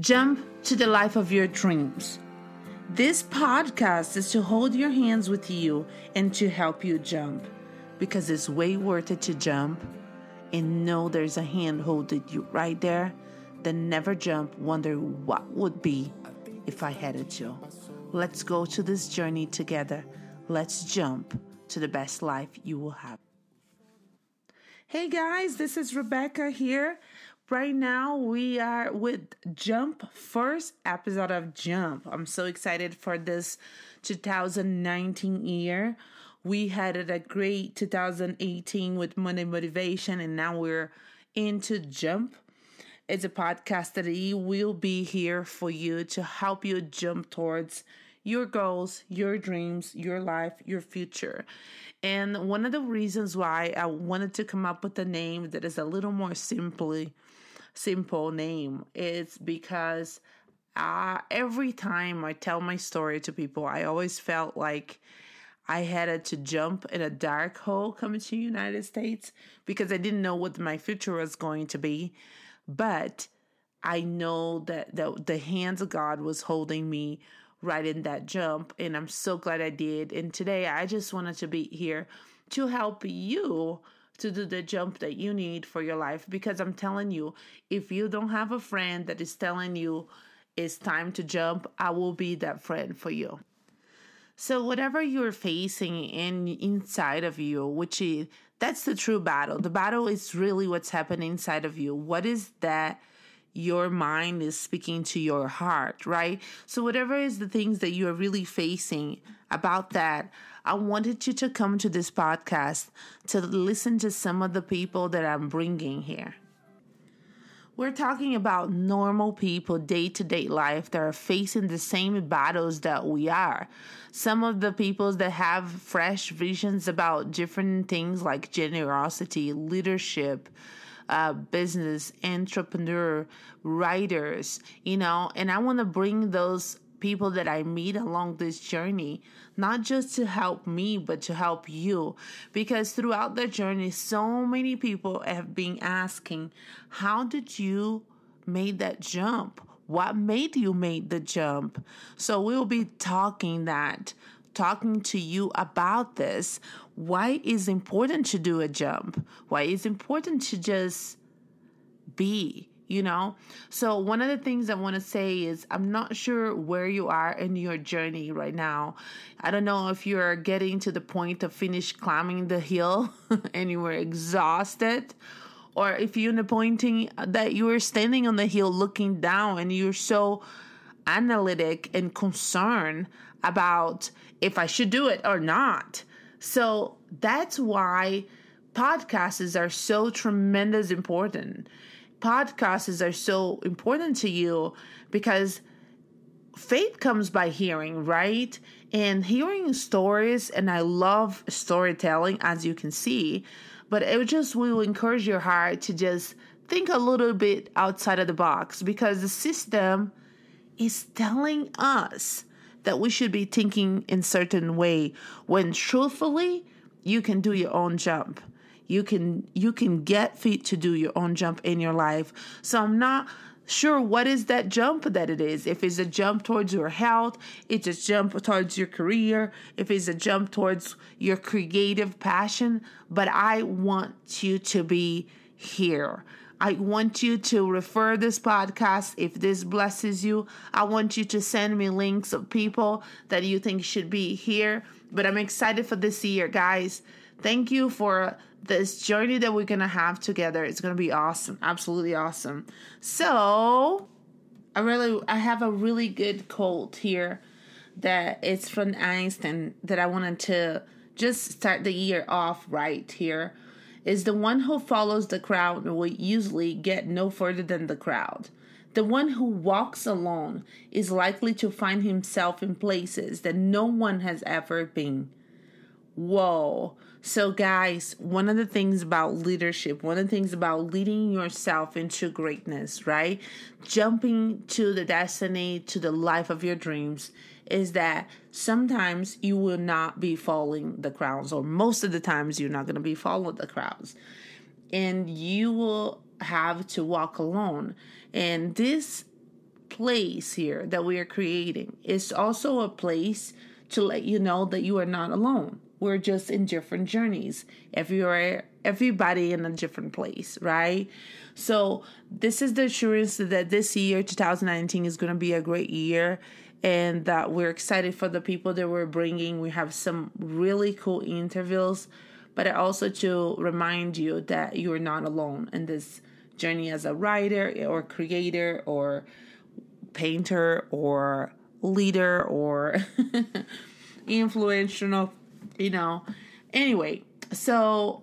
Jump to the life of your dreams. This podcast is to hold your hands with you and to help you jump because it's way worth it to jump and know there's a hand holding you right there. Then never jump, wonder what would be if I had it to. Let's go to this journey together. Let's jump to the best life you will have. Hey guys, this is Rebeca here. Right now, we are with Jump, first episode of Jump. I'm so excited for this 2019 year. We had a great 2018 with Monday Motivation, and now we're into Jump. It's a podcast that we will be here for you to help you jump towards your goals, your dreams, your life, your future. And one of the reasons why I wanted to come up with a name that is a little more simply simple name is because uh, every time I tell my story to people, I always felt like I had to jump in a dark hole coming to the United States because I didn't know what my future was going to be. But I know that the, the hands of God was holding me right in that jump, and I'm so glad I did. And today I just wanted to be here to help you to do the jump that you need for your life because I'm telling you, if you don't have a friend that is telling you it's time to jump, I will be that friend for you. So whatever you're facing in inside of you, which is that's the true battle. The battle is really what's happening inside of you. What is that your mind is speaking to your heart, right? So whatever is the things that you are really facing about that, I wanted you to come to this podcast to listen to some of the people that I'm bringing here. We're talking about normal people, day to day life that are facing the same battles that we are. Some of the people that have fresh visions about different things like generosity, leadership, uh, business, entrepreneur, writers, you know, and I want to bring those people that I meet along this journey, not just to help me, but to help you. Because throughout the journey, so many people have been asking, How did you make that jump? What made you make the jump? So we'll be talking that, talking to you about this. Why is important to do a jump? Why is important to just be? you know? So, one of the things I want to say is I'm not sure where you are in your journey right now. I don't know if you're getting to the point of finish climbing the hill and you were exhausted, or if you're in the point that you are standing on the hill looking down and you're so analytic and concerned about if I should do it or not. So, that's why podcasts are so tremendous important podcasts are so important to you because faith comes by hearing, right? And hearing stories, and I love storytelling, as you can see, but it just will encourage your heart to just think a little bit outside of the box because the system is telling us that we should be thinking in certain way when truthfully you can do your own jump. You can you can get feet to do your own jump in your life. So i'm not sure what is that jump that it is. If it's a jump towards your health it's a jump towards your career if it's a jump towards your creative passion but i want you to be here I want you to refer this podcast if this blesses you. I want you to send me links of people that you think should be here. But I'm excited for this year, guys. Thank you for this journey that we're going to have together. It's going to be awesome. Absolutely awesome. So, I really I have a really good quote here that it's from Einstein that I wanted to just start the year off right here is the one who follows the crowd will usually get no further than the crowd. The one who walks alone is likely to find himself in places that no one has ever been. Whoa. So, guys, one of the things about leadership, one of the things about leading yourself into greatness, right? Jumping to the destiny, to the life of your dreams, is that sometimes you will not be following the crowds, or most of the times you're not going to be following the crowds. And you will have to walk alone. And this place here that we are creating. is also a place to let you know that you are not alone. We're just in different journeys. Everywhere, everybody in a different place, right? So this is the assurance that this year, 2019, is going to be a great year and that we're excited for the people that we're bringing. We have some really cool interviews, but also to remind you that you are not alone in this journey as a writer or creator or painter or leader or influential, you know. Anyway, so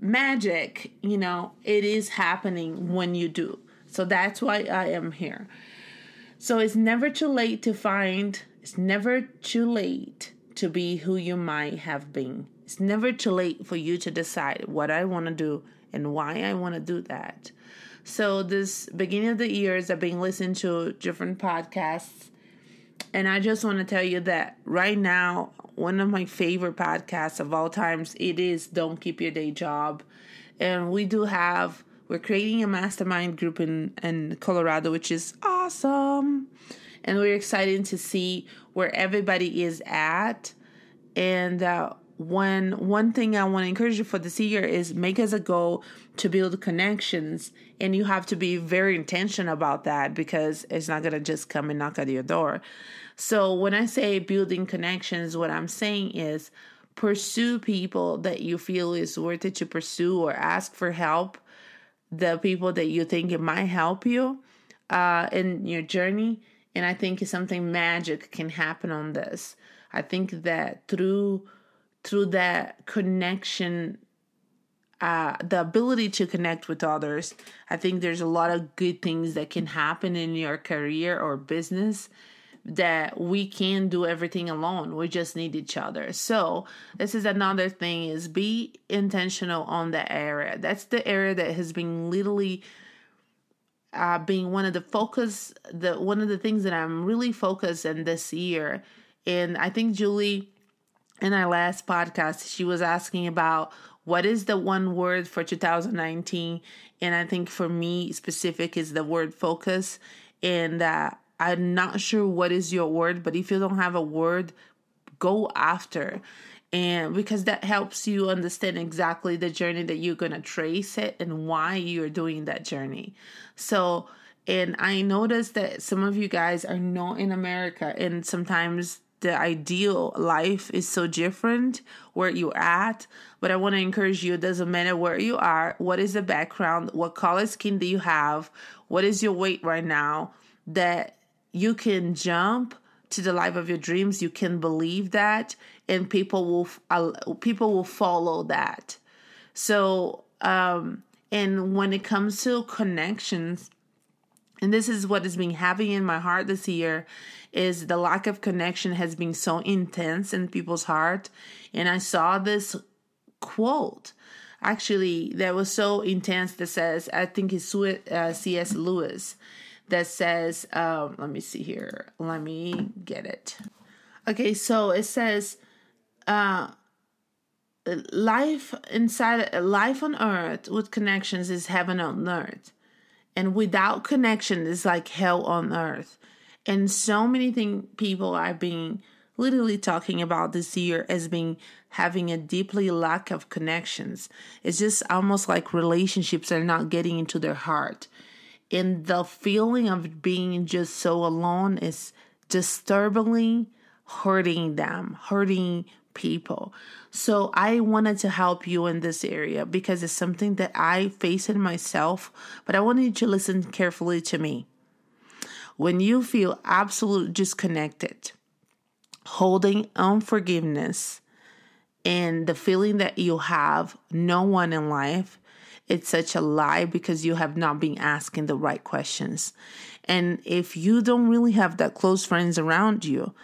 magic, you know, it is happening when you do. So that's why I am here. So it's never too late to find, it's never too late to be who you might have been. It's never too late for you to decide what I want to do and why I want to do that. So this beginning of the years, I've been listening to different podcasts, and I just want to tell you that right now, one of my favorite podcasts of all times, it is "Don't Keep Your Day Job," and we do have we're creating a mastermind group in in Colorado, which is awesome, and we're excited to see where everybody is at, and. Uh, one one thing I want to encourage you for this year is make as a goal to build connections and you have to be very intentional about that because it's not going to just come and knock at your door. So when I say building connections, what I'm saying is pursue people that you feel is worth it to pursue or ask for help. The people that you think it might help you uh, in your journey. And I think something magic can happen on this. I think that through through that connection uh, the ability to connect with others. I think there's a lot of good things that can happen in your career or business that we can do everything alone. We just need each other. So this is another thing is be intentional on the area. That's the area that has been literally uh, being one of the focus, the one of the things that I'm really focused in this year. And I think Julie in our last podcast, she was asking about what is the one word for 2019 and i think for me specific is the word focus and uh, i'm not sure what is your word but if you don't have a word go after and because that helps you understand exactly the journey that you're going to trace it and why you're doing that journey so and i noticed that some of you guys are not in america and sometimes the ideal life is so different where you're at. But I want to encourage you, it doesn't matter where you are, what is the background, what color skin do you have, what is your weight right now, that you can jump to the life of your dreams. You can believe that, and people will uh, people will follow that. So, um, and when it comes to connections, and this is what has been happening in my heart this year is the lack of connection has been so intense in people's heart and i saw this quote actually that was so intense that says i think it's uh, cs lewis that says um, let me see here. Let me get it. Okay so it says uh, life inside life on earth with connections is heaven on earth. And without connection is like hell on earth. And so many thing people are being literally talking about this year as being having a deeply lack of connections. It's just almost like relationships are not getting into their heart and the feeling of being just so alone is disturbingly hurting them hurting people. So I wanted to help you in this area because it's something that I face in myself, but I wanted you to listen carefully to me. When you feel absolute disconnected, holding unforgiveness, and the feeling that you have no one in life, it's such a lie because you have not been asking the right questions. And if you don't really have that close friends around you,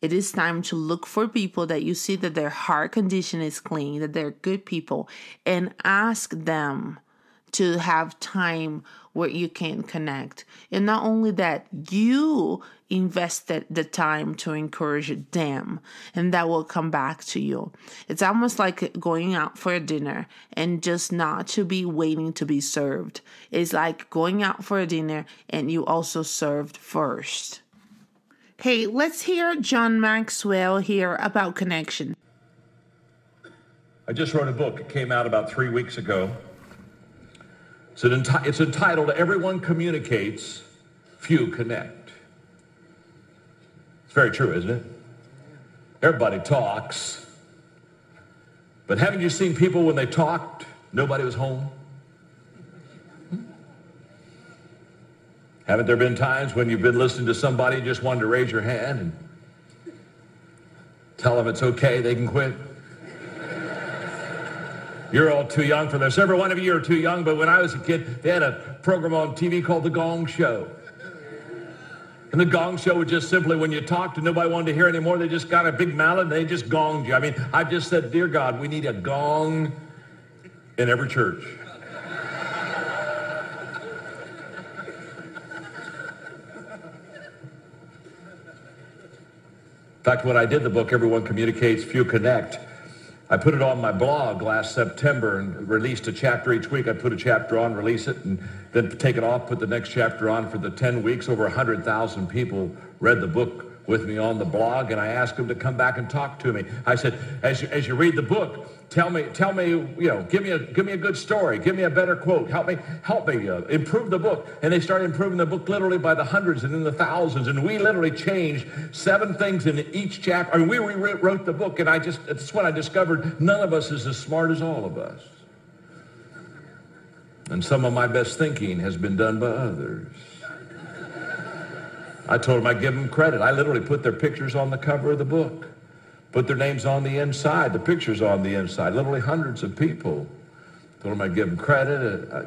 it is time to look for people that you see that their heart condition is clean, that they're good people, and ask them to have time where you can connect. And not only that, you invested the time to encourage them, and that will come back to you. It's almost like going out for a dinner and just not to be waiting to be served. It's like going out for a dinner and you also served first. Hey, let's hear John Maxwell here about connection. I just wrote a book. It came out about three weeks ago. It's, enti- it's entitled Everyone Communicates, Few Connect. It's very true, isn't it? Everybody talks. But haven't you seen people when they talked, nobody was home? Haven't there been times when you've been listening to somebody and just wanted to raise your hand and tell them it's okay, they can quit? You're all too young for this. Every one of you are too young, but when I was a kid, they had a program on TV called The Gong Show. And the gong show was just simply when you talked and nobody wanted to hear anymore, they just got a big mallet and they just gonged you. I mean, I just said, Dear God, we need a gong in every church. In fact, when I did the book, Everyone Communicates, Few Connect, I put it on my blog last September and released a chapter each week. I put a chapter on, release it, and then take it off, put the next chapter on for the 10 weeks. Over 100,000 people read the book with me on the blog, and I asked them to come back and talk to me. I said, as you, as you read the book, tell me, tell me, you know, give me a, give me a good story, give me a better quote, help me, help me uh, improve the book. And they started improving the book literally by the hundreds and in the thousands. And we literally changed seven things in each chapter. I mean, we rewrote the book, and I just, it's when I discovered none of us is as smart as all of us. And some of my best thinking has been done by others. I told them I'd give them credit. I literally put their pictures on the cover of the book, put their names on the inside, the pictures on the inside, literally hundreds of people. Told them I'd give them credit. Uh, I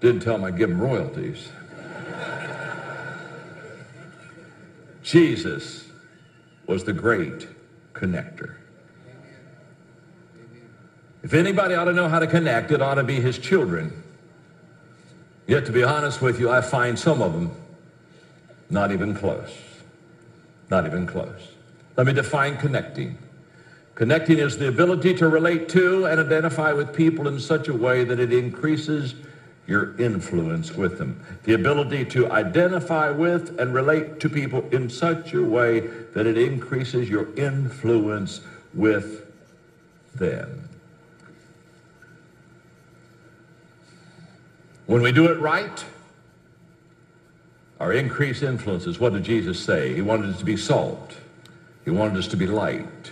didn't tell them I'd give them royalties. Jesus was the great connector. If anybody ought to know how to connect, it ought to be his children. Yet, to be honest with you, I find some of them not even close. Not even close. Let me define connecting. Connecting is the ability to relate to and identify with people in such a way that it increases your influence with them. The ability to identify with and relate to people in such a way that it increases your influence with them. When we do it right, our increased influences. What did Jesus say? He wanted us to be salt. He wanted us to be light.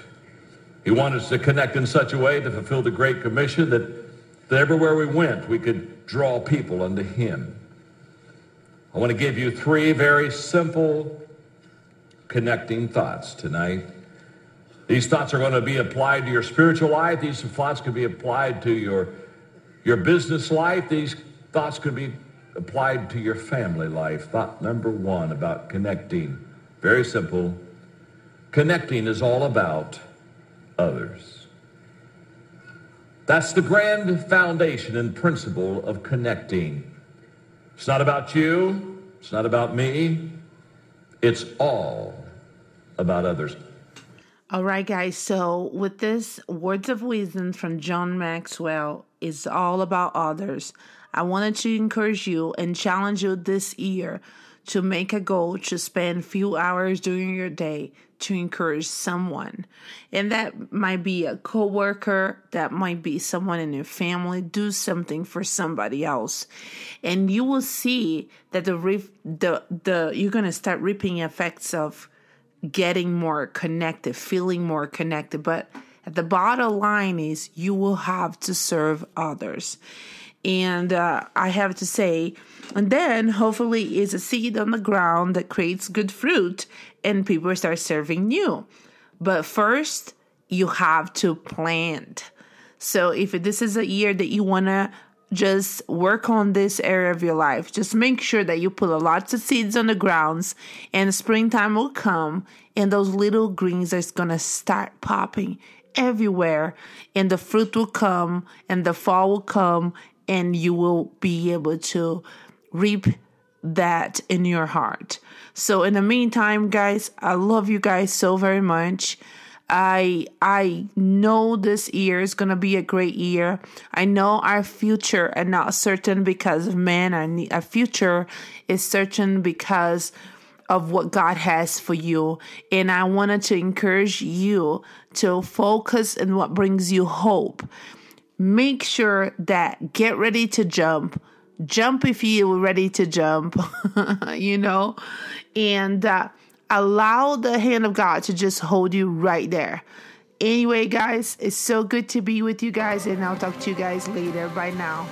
He wanted us to connect in such a way to fulfill the Great Commission that, that everywhere we went, we could draw people unto him. I want to give you three very simple connecting thoughts tonight. These thoughts are going to be applied to your spiritual life. These thoughts can be applied to your, your business life. These thoughts can be applied to your family life. Thought number one about connecting. Very simple. Connecting is all about others. That's the grand foundation and principle of connecting. It's not about you. It's not about me. It's all about others. All right, guys. So, with this words of wisdom from John Maxwell, is all about others. I wanted to encourage you and challenge you this year to make a goal to spend few hours during your day to encourage someone. And that might be a coworker, that might be someone in your family. Do something for somebody else. And you will see that the the the you're going to start reaping effects of getting more connected, feeling more connected, but at the bottom line is you will have to serve others. And uh, I have to say, and then hopefully is a seed on the ground that creates good fruit and people start serving you. But first, you have to plant. So if this is a year that you want to just work on this area of your life, just make sure that you put lots of seeds on the grounds and springtime will come and those little greens are going to start popping everywhere and the fruit will come and the fall will come and you will be able to reap that in your heart. So in the meantime, guys, I love you guys so very much. I I know this year is gonna be a great year. I know our future are not certain because of man. Our, our future is certain because of what God has for you. And I wanted to encourage you to focus on what brings you hope. Make sure that get ready to jump. Jump if you're ready to jump, you know, and uh, allow the hand of God to just hold you right there. Anyway, guys, it's so good to be with you guys, and I'll talk to you guys later. Bye now.